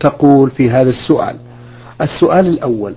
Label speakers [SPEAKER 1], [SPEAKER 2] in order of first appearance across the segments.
[SPEAKER 1] تقول في هذا السؤال. السؤال الأول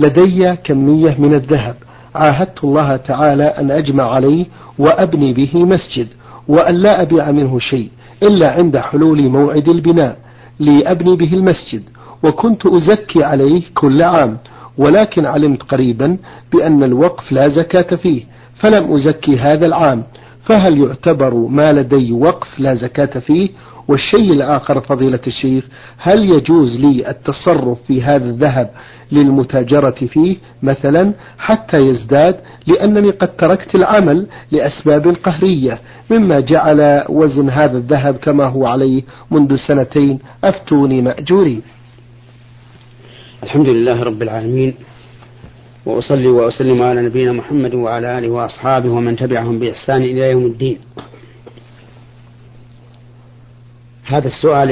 [SPEAKER 1] لدي كمية من الذهب. عاهدت الله تعالى أن أجمع عليه وأبني به مسجد وأن لا أبيع منه شيء إلا عند حلول موعد البناء لأبني به المسجد. وكنت أزكي عليه كل عام ولكن علمت قريبا بأن الوقف لا زكاة فيه فلم أزكي هذا العام. فهل يعتبر ما لدي وقف لا زكاة فيه والشيء الآخر فضيلة الشيخ هل يجوز لي التصرف في هذا الذهب للمتاجرة فيه مثلا حتى يزداد؟ لأنني قد تركت العمل لأسباب قهرية مما جعل وزن هذا الذهب كما هو عليه منذ سنتين أفتوني مأجورين.
[SPEAKER 2] الحمد لله رب العالمين وأصلي وأسلم على نبينا محمد وعلى آله وأصحابه ومن تبعهم بإحسان إلى يوم الدين. هذا السؤال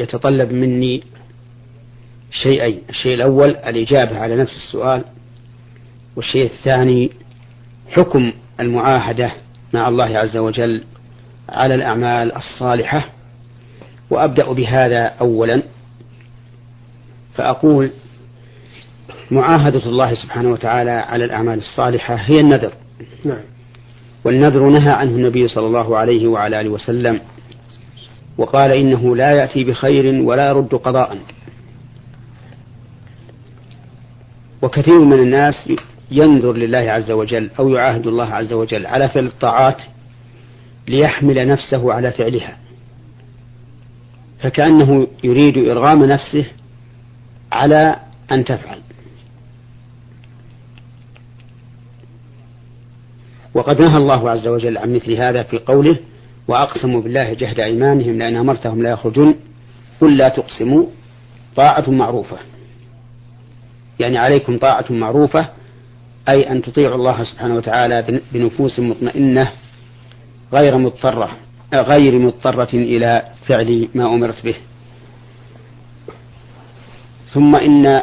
[SPEAKER 2] يتطلب مني شيئين. الشيء الأول الإجابة على نفس السؤال. والشيء الثاني حكم المعاهدة مع الله عز وجل على الأعمال الصالحة. وأبدأ بهذا أولا. فأقول معاهدة الله سبحانه وتعالى على الأعمال الصالحة هي النذر. نعم. والنذر نهى عنه النبي صلى الله عليه وعلى آله وسلم وقال إنه لا يأتي بخير ولا يرد قضاء. وكثير من الناس ينذر لله عز وجل أو يعاهد الله عز وجل على فعل الطاعات ليحمل نفسه على فعلها. فكأنه يريد إرغام نفسه على أن تفعل. وقد نهى الله عز وجل عن مثل هذا في قوله وأقسموا بالله جهد أيمانهم لأن أمرتهم لا يخرجون قل لا تقسموا طاعة معروفة. يعني عليكم طاعة معروفة أي أن تطيعوا الله سبحانه وتعالى بنفوس مطمئنة غير مضطرة غير مضطرة إلى فعل ما أمرت به. ثم إن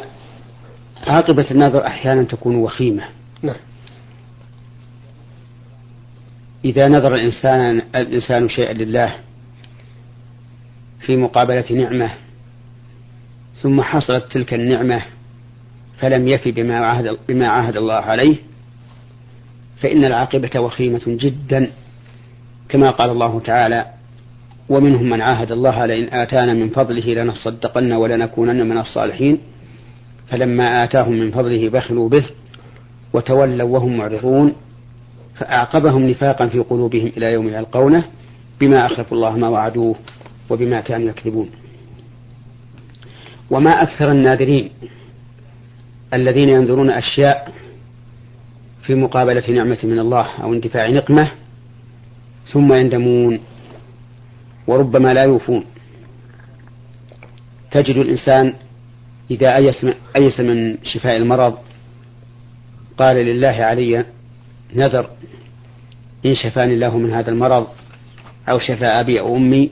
[SPEAKER 2] عاقبة النذر أحيانا تكون وخيمة. نعم. إذا نذر الإنسان الإنسان شيئا لله في مقابلة نعمة ثم حصلت تلك النعمة فلم يفي بما عهد بما عهد الله عليه فإن العاقبة وخيمة جدا كما قال الله تعالى ومنهم من عاهد الله لئن آتانا من فضله لنصدقن ولنكونن من الصالحين فلما آتاهم من فضله بخلوا به وتولوا وهم معرضون فأعقبهم نفاقا في قلوبهم إلى يوم يلقونه بما أخلفوا الله ما وعدوه وبما كانوا يكذبون. وما أكثر الناذرين الذين ينذرون أشياء في مقابلة نعمة من الله أو اندفاع نقمة ثم يندمون وربما لا يوفون. تجد الإنسان إذا أيس من شفاء المرض قال لله علي نذر إن شفاني الله من هذا المرض أو شفى أبي أو أمي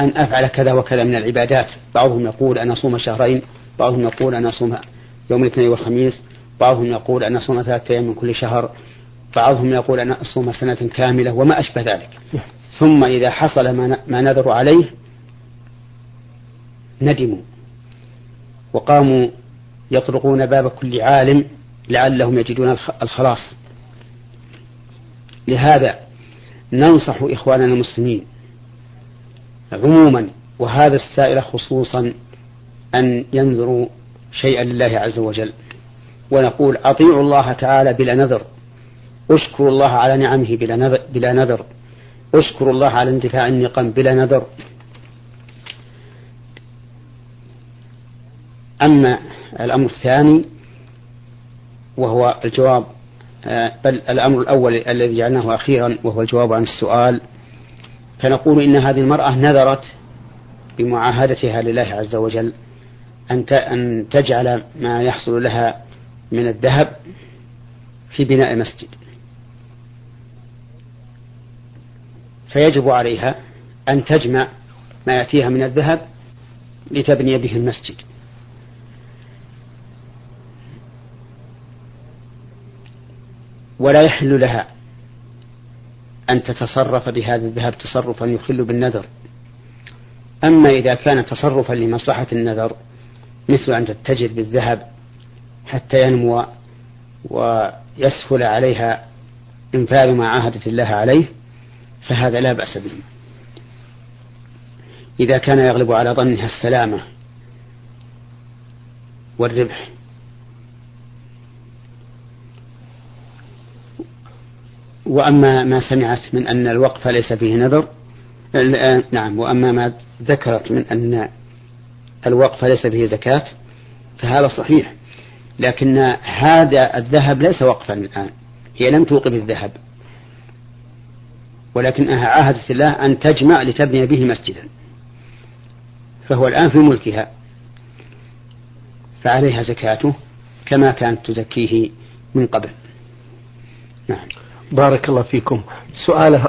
[SPEAKER 2] أن أفعل كذا وكذا من العبادات. بعضهم يقول أن أصوم شهرين بعضهم يقول أن أصوم يوم الاثنين والخميس بعضهم يقول أن أصوم ثلاثة أيام من كل شهر بعضهم يقول أن أصوم سنة كاملة وما أشبه ذلك. ثم إذا حصل ما نذروا عليه ندموا وقاموا يطرقون باب كل عالم لعلهم يجدون الخلاص. لهذا ننصح إخواننا المسلمين عموما وهذا السائل خصوصا أن ينظروا شيئا لله عز وجل. ونقول أطيعوا الله تعالى بلا نذر. اشكروا الله على نعمه بلا نذر, بلا نذر. اشكروا الله على اندفاع النقم بلا نذر. أما الأمر الثاني وهو الجواب آه، بل الأمر الأول الذي جعلناه أخيرا وهو الجواب عن السؤال. فنقول إن هذه المرأة نذرت بمعاهدتها لله عز وجل أن أن تجعل ما يحصل لها من الذهب في بناء مسجد. فيجب عليها أن تجمع ما يأتيها من الذهب لتبني به المسجد. ولا يحل لها أن تتصرف بهذا الذهب تصرفا يخل بالنذر. أما إذا كان تصرفا لمصلحة النذر مثل أن تتجر بالذهب حتى ينمو ويسهل عليها إنفاذ ما عاهدت الله عليه فهذا لا بأس به. إذا كان يغلب على ظنها السلامة والربح وأما ما سمعت من أن الوقف ليس فيه نذر نعم وأما ما ذكرت من أن الوقف ليس فيه زكاة فهذا صحيح. لكن هذا الذهب ليس وقفا الآن هي لم توقف الذهب ولكنها عاهدت الله أن تجمع لتبني به مسجدا فهو الآن في ملكها. فعليها زكاته كما كانت تزكيه من قبل.
[SPEAKER 1] نعم. بارك الله فيكم. سؤالها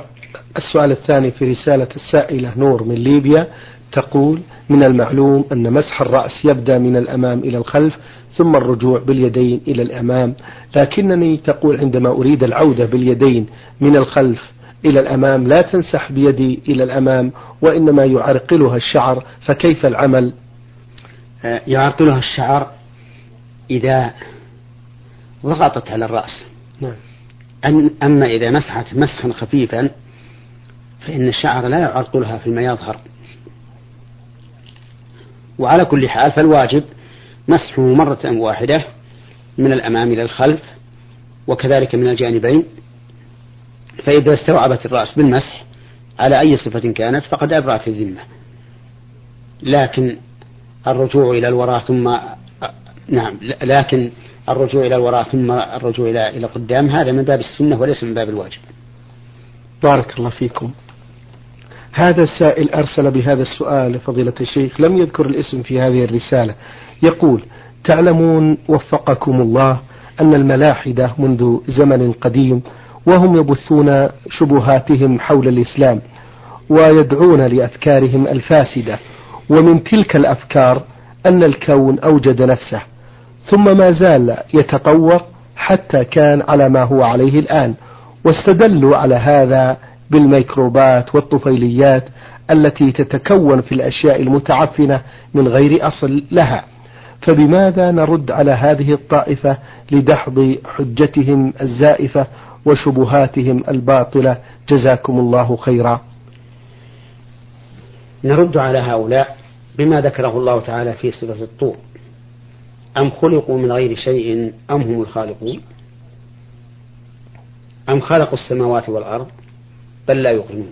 [SPEAKER 1] السؤال الثاني في رسالة السائلة نور من ليبيا تقول من المعلوم أن مسح الرأس يبدأ من الأمام إلى الخلف ثم الرجوع باليدين إلى الأمام. لكنني تقول عندما أريد العودة باليدين من الخلف إلى الأمام لا تنسح بيدي إلى الأمام وإنما يعرقلها الشعر فكيف العمل؟
[SPEAKER 2] آه، يعرقلها الشعر إذا ضغطت على الرأس. نعم. أما إذا مسحت مسحا خفيفا فإن الشعر لا يعرقلها فيما يظهر. وعلى كل حال فالواجب مسحه مرة واحدة من الأمام إلى الخلف وكذلك من الجانبين. فإذا استوعبت الرأس بالمسح على أي صفة كانت فقد أبرأت الذمة. لكن الرجوع إلى الوراء ثم نعم لكن الرجوع إلى الوراء ثم الرجوع إلى إلى قدام هذا من باب السنة وليس من باب الواجب.
[SPEAKER 1] بارك الله فيكم. هذا السائل أرسل بهذا السؤال لفضيلة الشيخ لم يذكر الاسم في هذه الرسالة. يقول تعلمون وفقكم الله أن الملاحدة منذ زمن قديم وهم يبثون شبهاتهم حول الإسلام ويدعون لأفكارهم الفاسدة ومن تلك الأفكار أن الكون أوجد نفسه ثم ما زال يتطور حتى كان على ما هو عليه الآن. واستدلوا على هذا بالميكروبات والطفيليات التي تتكون في الأشياء المتعفنة من غير أصل لها. فبماذا نرد على هذه الطائفة لدحض حجتهم الزائفة وشبهاتهم الباطلة؟ جزاكم الله خيرا.
[SPEAKER 2] نرد على هؤلاء بما ذكره الله تعالى في صفة الطور. أم خلقوا من غير شيء أم هم الخالقون؟ أم خلقوا السماوات والأرض بل لا يوقنون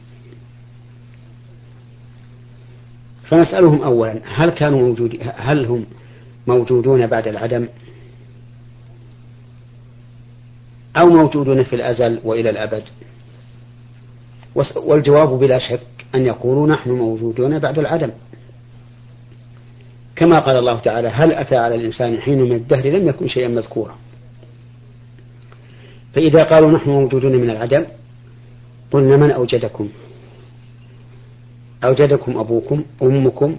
[SPEAKER 2] فنسألهم أولا هل كانوا موجود هل هم موجودون بعد العدم؟ أو موجودون في الأزل وإلى الأبد؟ والجواب بلا شك أن يقولوا نحن موجودون بعد العدم. كما قال الله تعالى هل أتى على الإنسان حين من الدهر لم يكن شيئا مذكورا. فإذا قالوا نحن موجودون من العدم قلنا من أوجدكم؟ أوجدكم أبوكم أمكم؟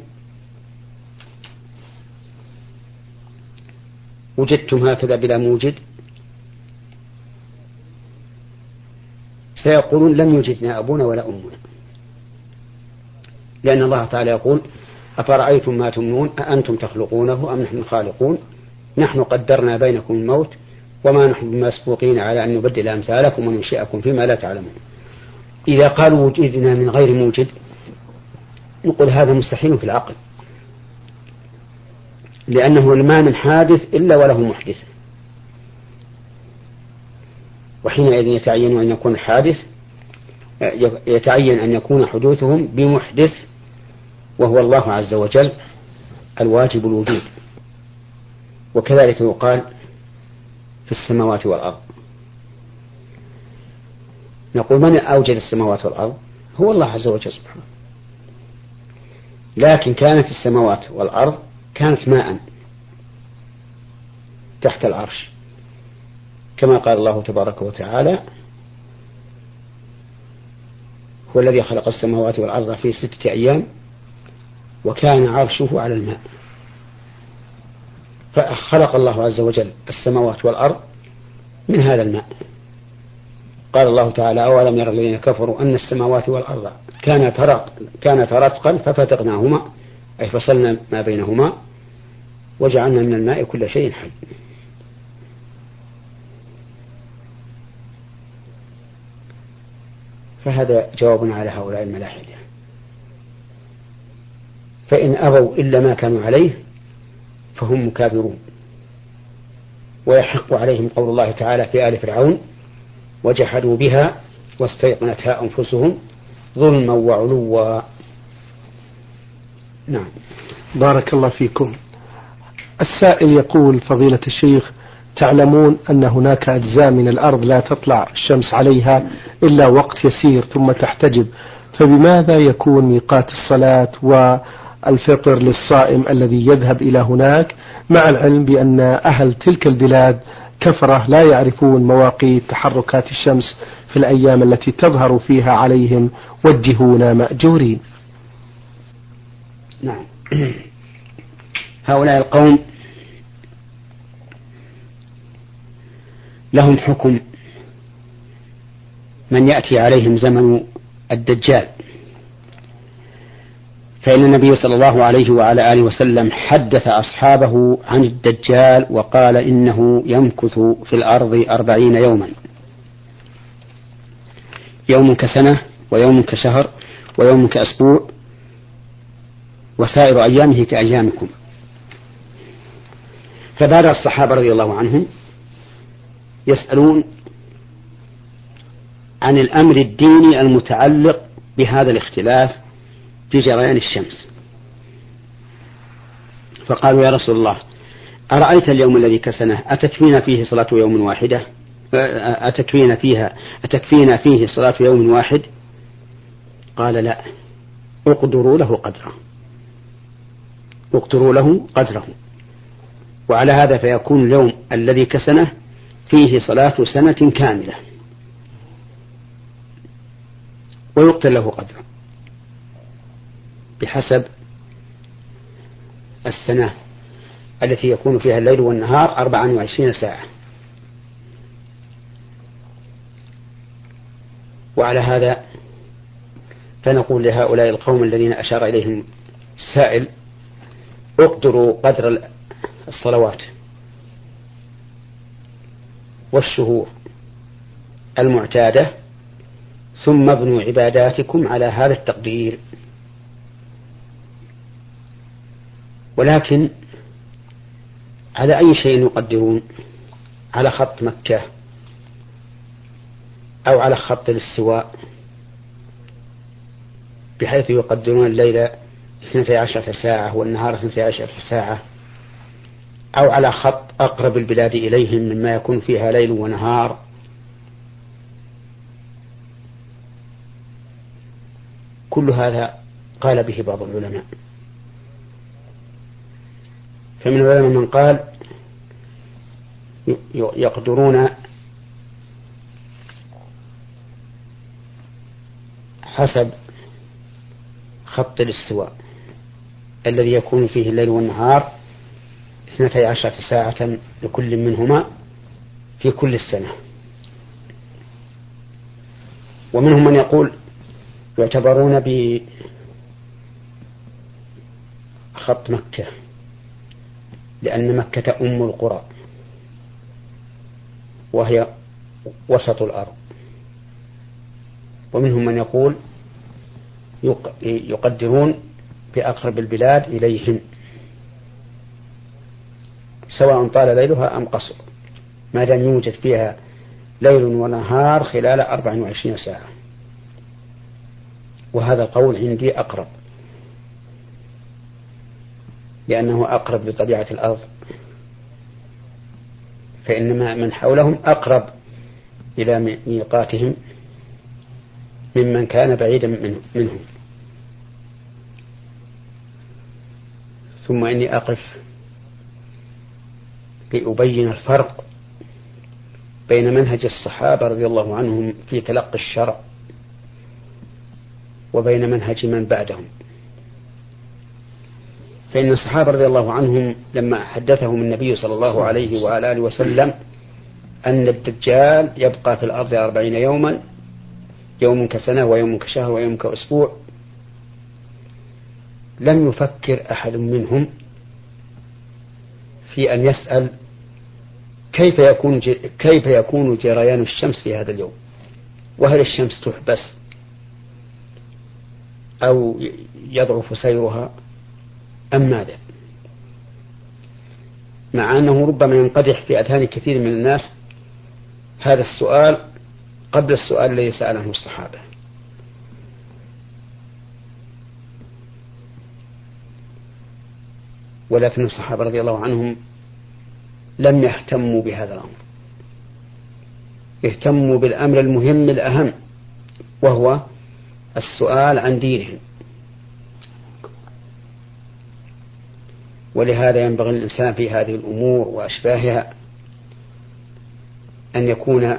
[SPEAKER 2] وجدتم هكذا بلا موجد؟ سيقولون لم يوجدنا أبونا ولا أمنا. لأن الله تعالى يقول أفرأيتم ما تمنون؟ أأنتم تخلقونه أم نحن الخالقون؟ نحن قدرنا بينكم الموت وما نحن بمسبوقين على أن نبدل أمثالكم وننشئكم فيما لا تعلمون. إذا قالوا وجدنا من غير موجد نقول هذا مستحيل في العقل. لأنه ما من حادث إلا وله محدث. وحينئذ يتعين أن يكون الحادث يتعين أن يكون حدوثهم بمحدث وهو الله عز وجل الواجب الوجود. وكذلك يقال في السماوات والأرض. نقول من أوجد السماوات والأرض؟ هو الله عز وجل سبحانه. لكن كانت السماوات والأرض كانت ماء تحت العرش. كما قال الله تبارك وتعالى هو الذي خلق السماوات والأرض في ستة أيام وكان عرشه على الماء. فخلق الله عز وجل السماوات والأرض من هذا الماء. قال الله تعالى أولم يرى الذين كفروا أن السماوات والأرض كانت رتقا كانت رتقا ففتقناهما أي فصلنا ما بينهما وجعلنا من الماء كل شيء حي. فهذا جواب على هؤلاء الملاحدة. فإن أبوا إلا ما كانوا عليه فهم مكابرون. ويحق عليهم قول الله تعالى في آل فرعون وجحدوا بها واستيقنتها أنفسهم ظلما وعلوا.
[SPEAKER 1] نعم. بارك الله فيكم. السائل يقول فضيلة الشيخ تعلمون أن هناك أجزاء من الأرض لا تطلع الشمس عليها إلا وقت يسير ثم تحتجب فبماذا يكون ميقات الصلاة والفطر للصائم الذي يذهب إلى هناك مع العلم بأن أهل تلك البلاد كفرة لا يعرفون مواقيت تحركات الشمس في الأيام التي تظهر فيها عليهم وجهونا مأجورين.
[SPEAKER 2] نعم. هؤلاء القوم لهم حكم من يأتي عليهم زمن الدجال. فإن النبي صلى الله عليه وعلى آله وسلم حدث أصحابه عن الدجال وقال إنه يمكث في الأرض أربعين يوما. يوم كسنة ويوم كشهر ويوم كأسبوع وسائر أيامه كأيامكم. فبادر الصحابة رضي الله عنهم يسألون عن الأمر الديني المتعلق بهذا الاختلاف في جريان الشمس. فقالوا يا رسول الله أرأيت اليوم الذي كسنه؟ أتكفينا فيه صلاة يوم واحدة؟ أتكفينا فيها أتكفينا فيه صلاة يوم واحد؟ قال لا. اقدروا له قدره. اقدروا له قدره. وعلى هذا فيكون اليوم الذي كسنه فيه صلاة سنة كاملة. ويقتل له قدره. بحسب السنة التي يكون فيها الليل والنهار أربعا وعشرين ساعة. وعلى هذا فنقول لهؤلاء القوم الذين أشار إليهم السائل اقدروا قدر الصلوات والشهور المعتادة ثم ابنوا عباداتكم على هذا التقدير. ولكن على أي شيء يقدرون؟ على خط مكة أو على خط الاستواء بحيث يقدرون الليل اثنتي عشرة ساعة والنهار اثنتي عشرة ساعة أو على خط أقرب البلاد إليهم مما يكون فيها ليل ونهار. كل هذا قال به بعض العلماء. فمن العلماء من قال يقدرون حسب خط الاستواء الذي يكون فيه الليل والنهار اثنتي عشرة ساعة لكل منهما في كل السنة. ومنهم من يقول يعتبرون بخط مكة. لأن مكة أم القرى وهي وسط الأرض. ومنهم من يقول يقدرون بأقرب البلاد إليهم سواء طال ليلها أم قصر. ما دام يوجد فيها ليل ونهار خلال أربع وعشرين ساعة. وهذا القول عندي أقرب. لأنه أقرب لطبيعة الأرض. فإنما من حولهم أقرب إلى ميقاتهم ممن كان بعيدا منهم. ثم إني أقف لأبين الفرق بين منهج الصحابة رضي الله عنهم في تلقي الشرع وبين منهج من بعدهم. فإن الصحابة رضي الله عنهم لما حدثهم النبي صلى الله عليه وعلى آله وسلم أن الدجال يبقى في الأرض أربعين يوما يوم كسنة ويوم كشهر ويوم كأسبوع. لم يفكر أحد منهم في أن يسأل كيف يكون كيف يكون جريان الشمس في هذا اليوم؟ وهل الشمس تحبس؟ أو يضعف سيرها؟ أم ماذا؟ مع أنه ربما ينقدح في أذهان كثير من الناس هذا السؤال قبل السؤال الذي سأله الصحابة. ولكن الصحابة رضي الله عنهم لم يهتموا بهذا الأمر. اهتموا بالأمر المهم الأهم وهو السؤال عن دينهم. ولهذا ينبغي الإنسان في هذه الأمور وأشباهها أن يكون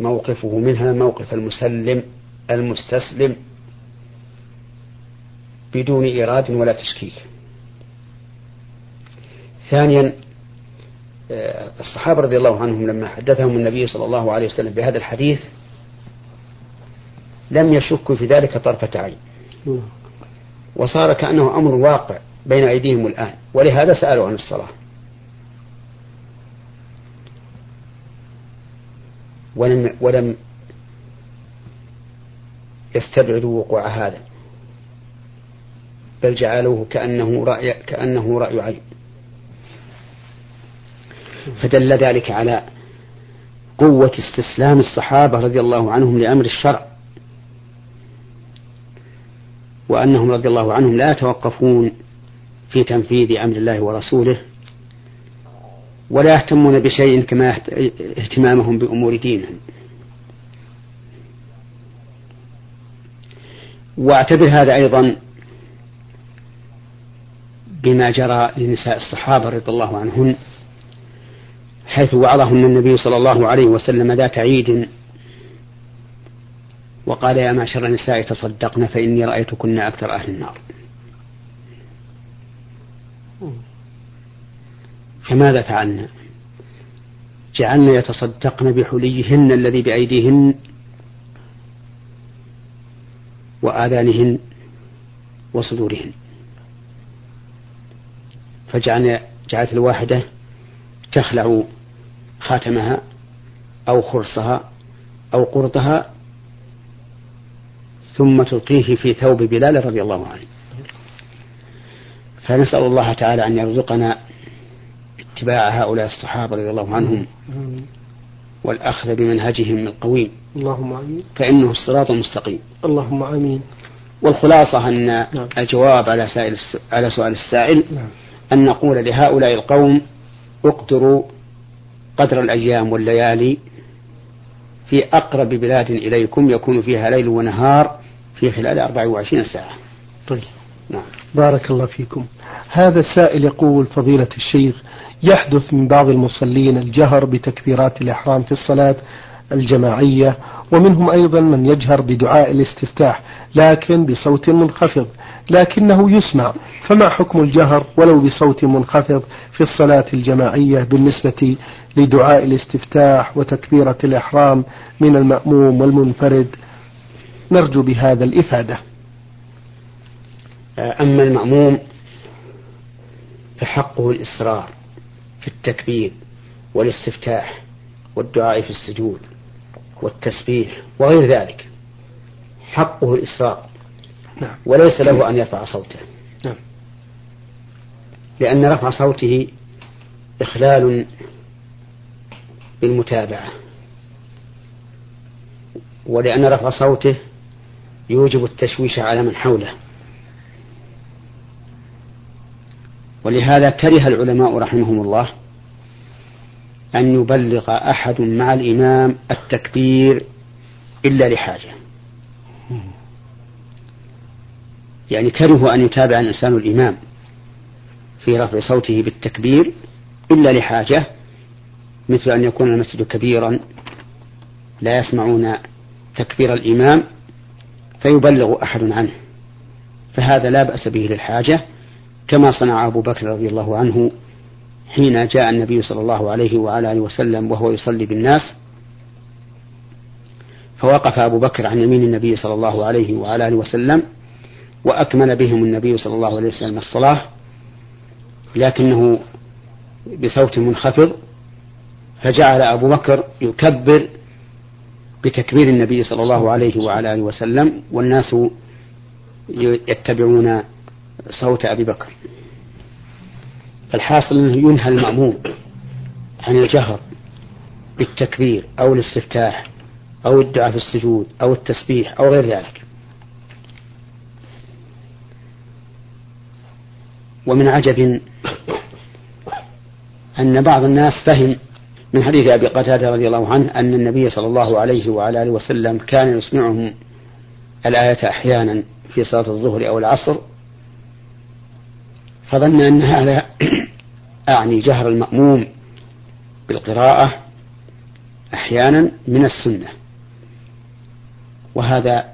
[SPEAKER 2] موقفه منها موقف المسلم المستسلم بدون إيراد ولا تشكيك. ثانيا آه، الصحابة رضي الله عنهم لما حدثهم النبي صلى الله عليه وسلم بهذا الحديث لم يشكوا في ذلك طرفة عين. وصار كأنه أمر واقع. بين أيديهم الآن. ولهذا سألوا عن الصلاة. ولم ولم يستبعدوا وقوع هذا. بل جعلوه كأنه رأي كأنه رأي عين. فدل ذلك على قوة استسلام الصحابة رضي الله عنهم لأمر الشرع. وأنهم رضي الله عنهم لا يتوقفون في تنفيذ أمر الله ورسوله ولا يهتمون بشيء كما اهتمامهم بأمور دينهم. واعتبر هذا أيضا بما جرى لنساء الصحابة رضي الله عنهن حيث وعظهن النبي صلى الله عليه وسلم ذات عيد وقال يا معشر النساء تصدقن فإني رأيتكن أكثر أهل النار. فماذا فعلنا؟ جعلنا يتصدقن بحليهن الذي بأيديهن وآذانهن وصدورهن. فجعلنا جعلت الواحدة تخلع خاتمها أو خرصها أو قرطها ثم تلقيه في ثوب بلال رضي الله عنه. فنسأل الله تعالى أن يرزقنا اتباع هؤلاء الصحابة رضي الله عنهم والأخذ بمنهجهم القويم.
[SPEAKER 1] اللهم آمين.
[SPEAKER 2] فإنه الصراط المستقيم.
[SPEAKER 1] اللهم آمين.
[SPEAKER 2] والخلاصة أن نعم. الجواب على سائل على سؤال السائل
[SPEAKER 1] نعم.
[SPEAKER 2] أن نقول لهؤلاء القوم اقدروا قدر الأيام والليالي في أقرب بلاد إليكم يكون فيها ليل ونهار في خلال 24 ساعة.
[SPEAKER 1] طيب.
[SPEAKER 2] نعم.
[SPEAKER 1] بارك الله فيكم. هذا السائل يقول فضيلة الشيخ يحدث من بعض المصلين الجهر بتكبيرات الإحرام في الصلاة الجماعية ومنهم أيضا من يجهر بدعاء الاستفتاح لكن بصوت منخفض لكنه يسمع. فما حكم الجهر ولو بصوت منخفض في الصلاة الجماعية بالنسبة لدعاء الاستفتاح وتكبيرة الإحرام من المأموم والمنفرد؟ نرجو بهذا الإفادة.
[SPEAKER 2] أما المأموم فحقه الإصرار في التكبير والاستفتاح والدعاء في السجود والتسبيح وغير ذلك. حقه الإصرار.
[SPEAKER 1] نعم.
[SPEAKER 2] وليس له أن يرفع صوته.
[SPEAKER 1] نعم.
[SPEAKER 2] لأن رفع صوته إخلال بالمتابعة. ولأن رفع صوته يوجب التشويش على من حوله. ولهذا كره العلماء رحمهم الله أن يبلغ أحد مع الإمام التكبير إلا لحاجة. يعني كرهوا أن يتابع الإنسان الإمام في رفع صوته بالتكبير إلا لحاجة مثل أن يكون المسجد كبيرا لا يسمعون تكبير الإمام فيبلغ أحد عنه فهذا لا بأس به للحاجة. كما صنع أبو بكر رضي الله عنه حين جاء النبي صلى الله عليه وعلى آله وسلم وهو يصلي بالناس فوقف أبو بكر عن يمين النبي صلى الله عليه وعلى آله وسلم وأكمل بهم النبي صلى الله عليه وسلم الصلاة لكنه بصوت منخفض فجعل أبو بكر يكبر بتكبير النبي صلى الله عليه وعلى آله وسلم والناس يتبعون صوت أبي بكر. فالحاصل أنه ينهى المأموم عن الجهر بالتكبير أو الاستفتاح أو الدعاء في السجود أو التسبيح أو غير ذلك. ومن عجب أن بعض الناس فهم من حديث أبي قتادة رضي الله عنه أن النبي صلى الله عليه وعلى آله وسلم كان يسمعهم الآية أحيانا في صلاة الظهر أو العصر فظن أن هذا أعني جهر المأموم بالقراءة أحيانا من السنة. وهذا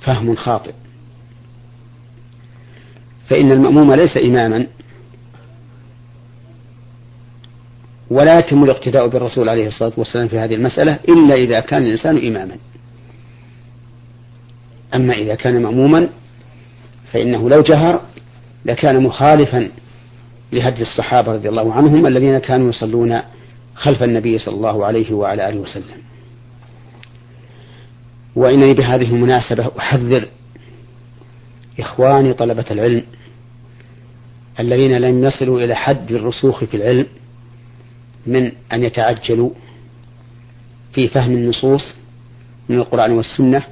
[SPEAKER 2] فهم خاطئ. فإن المأموم ليس إماما ولا يتم الاقتداء بالرسول عليه الصلاة والسلام في هذه المسألة إلا إذا كان الإنسان إماما. أما إذا كان مأموما فإنه لو جهر لكان مخالفا لهدي الصحابة رضي الله عنهم الذين كانوا يصلون خلف النبي صلى الله عليه وعلى آله وسلم. وإنني بهذه المناسبة أحذر إخواني طلبة العلم الذين لم يصلوا إلى حد الرسوخ في العلم من أن يتعجلوا في فهم النصوص من القرآن والسنة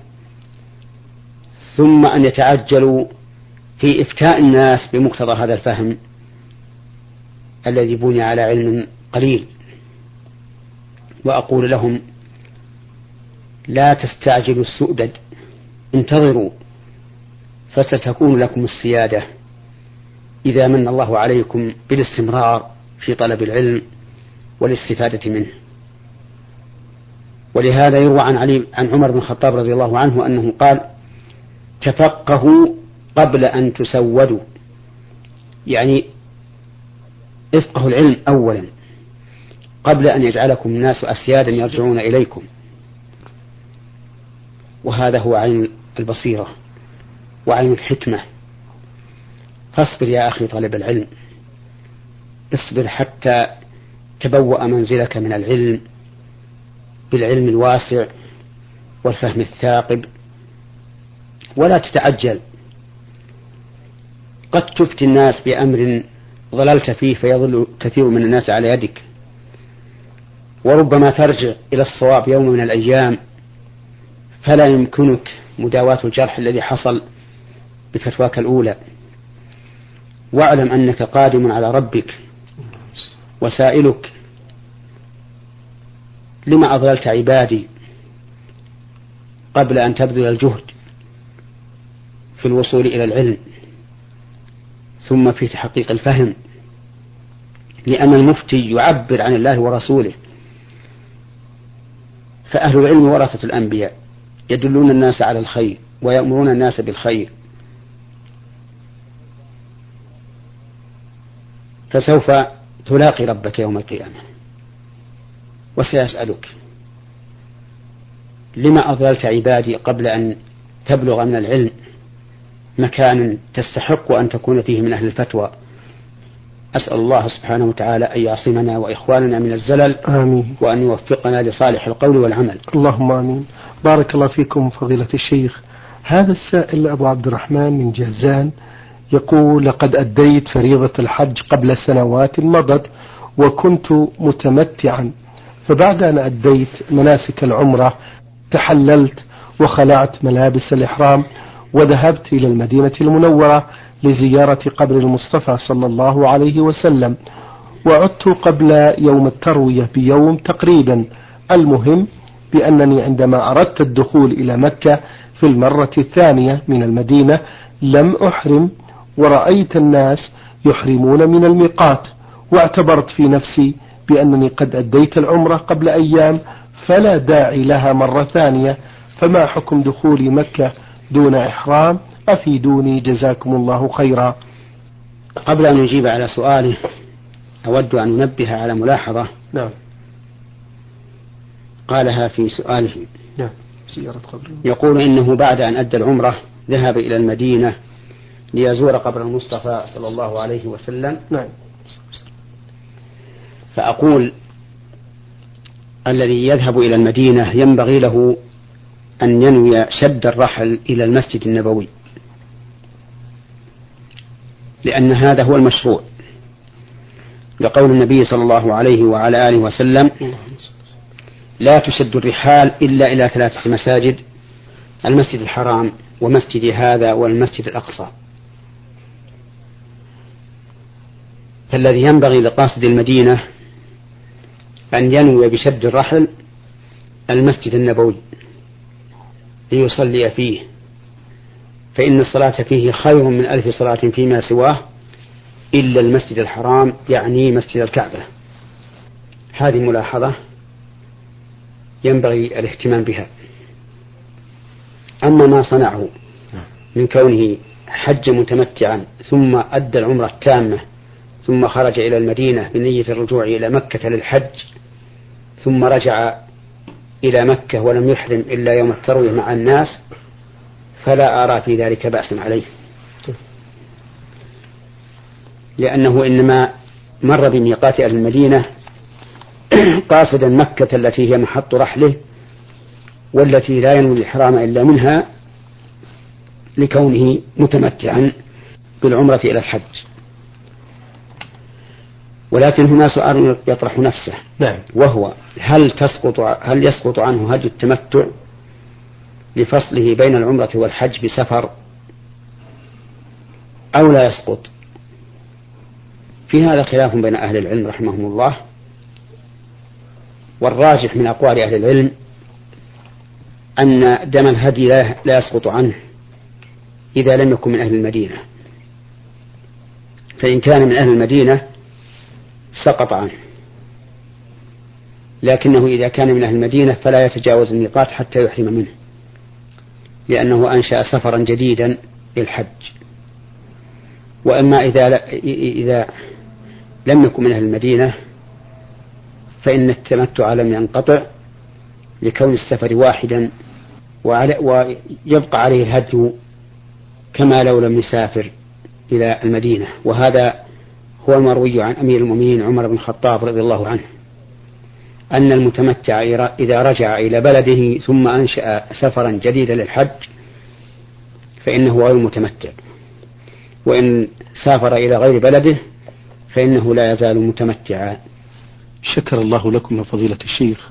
[SPEAKER 2] ثم أن يتعجلوا في إفتاء الناس بمقتضى هذا الفهم الذي بني على علم قليل. وأقول لهم لا تستعجلوا السؤدد انتظروا فستكون لكم السيادة. إذا من الله عليكم بالاستمرار في طلب العلم والاستفادة منه. ولهذا يروى عن علي عن عمر بن الخطاب رضي الله عنه أنه قال تفقهوا قبل أن تسودوا. يعني افقهوا العلم أولا قبل أن يجعلكم الناس أسيادا يرجعون إليكم. وهذا هو عين البصيرة وعين الحكمة. فاصبر يا أخي طالب العلم. اصبر حتى تبوأ منزلك من العلم بالعلم الواسع والفهم الثاقب. ولا تتعجل. قد تفتي الناس بأمر ضللت فيه فيضل كثير من الناس على يدك. وربما ترجع إلى الصواب يوم من الأيام فلا يمكنك مداواة الجرح الذي حصل بفتواك الأولى. واعلم أنك قادم على ربك وسائلك. لما أضللت عبادي قبل أن تبذل الجهد في الوصول إلى العلم؟ ثم في تحقيق الفهم. لأن المفتي يعبر عن الله ورسوله. فأهل العلم ورثة الأنبياء يدلون الناس على الخير ويأمرون الناس بالخير. فسوف تلاقي ربك يوم القيامة. وسيسألك لما أضللت عبادي قبل أن تبلغ من العلم؟ مكانا تستحق أن تكون فيه من أهل الفتوى. أسأل الله سبحانه وتعالى أن يعصمنا وإخواننا من الزلل
[SPEAKER 1] آمين.
[SPEAKER 2] وأن يوفقنا لصالح القول والعمل.
[SPEAKER 1] اللهم آمين. بارك الله فيكم فضيلة الشيخ. هذا السائل أبو عبد الرحمن من جازان يقول لقد أديت فريضة الحج قبل سنوات مضت وكنت متمتعا فبعد أن أديت مناسك العمرة تحللت وخلعت ملابس الإحرام وذهبت إلى المدينة المنورة لزيارة قبر المصطفى صلى الله عليه وسلم وعدت قبل يوم التروية بيوم تقريبا. المهم بأنني عندما أردت الدخول إلى مكة في المرة الثانية من المدينة لم أحرم ورأيت الناس يحرمون من الميقات واعتبرت في نفسي بأنني قد أديت العمرة قبل أيام فلا داعي لها مرة ثانية. فما حكم دخول مكة دون إحرام أفيدوني جزاكم الله خيرا.
[SPEAKER 2] قبل أن نجيب على سؤاله أود أن أنبه على ملاحظة.
[SPEAKER 1] نعم.
[SPEAKER 2] قالها في سؤاله.
[SPEAKER 1] نعم. زيارة قبره
[SPEAKER 2] يقول إنه بعد أن أدى العمرة ذهب إلى المدينة ليزور قبر المصطفى صلى الله عليه وسلم.
[SPEAKER 1] نعم.
[SPEAKER 2] فأقول الذي يذهب إلى المدينة ينبغي له أن ينوي شد الرحل إلى المسجد النبوي. لأن هذا هو المشروع. لقول النبي صلى الله عليه وعلى آله وسلم لا تشد الرحال إلا إلى ثلاثة مساجد المسجد الحرام ومسجد هذا والمسجد الأقصى. فالذي ينبغي لقاصد المدينة أن ينوي بشد الرحل المسجد النبوي. ليصلي فيه. فإن الصلاة فيه خير من ألف صلاة فيما سواه إلا المسجد الحرام يعني مسجد الكعبة. هذه ملاحظة ينبغي الاهتمام بها. أما ما صنعه من كونه حج متمتعا ثم أدى العمرة التامة ثم خرج إلى المدينة بنية الرجوع إلى مكة للحج ثم رجع إلى مكة ولم يحرم إلا يوم التروية مع الناس فلا أرى في ذلك بأسا عليه. لأنه إنما مر بميقات أهل المدينة قاصدا مكة التي هي محط رحله والتي لا ينوي الإحرام إلا منها لكونه متمتعا بالعمرة إلى الحج. ولكن هنا سؤال يطرح نفسه.
[SPEAKER 1] نعم.
[SPEAKER 2] وهو هل تسقط هل يسقط عنه هدي التمتع لفصله بين العمرة والحج بسفر أو لا يسقط؟ في هذا خلاف بين أهل العلم رحمهم الله والراجح من أقوال أهل العلم أن دم الهدي لا يسقط عنه إذا لم يكن من أهل المدينة. فإن كان من أهل المدينة سقط عنه. لكنه إذا كان من أهل المدينة فلا يتجاوز الميقات حتى يحرم منه لأنه أنشأ سفرا جديدا للحج. وأما إذا إذا لم يكن من أهل المدينة فإن التمتع لم ينقطع لكون السفر واحدا ويبقى عليه الهدي كما لو لم يسافر إلى المدينة. وهذا هو المروي عن أمير المؤمنين عمر بن الخطاب رضي الله عنه أن المتمتع إذا رجع إلى بلده ثم أنشأ سفرا جديدا للحج فإنه غير متمتع. وإن سافر إلى غير بلده فإنه لا يزال متمتعا.
[SPEAKER 1] شكر الله لكم يا فضيلة الشيخ.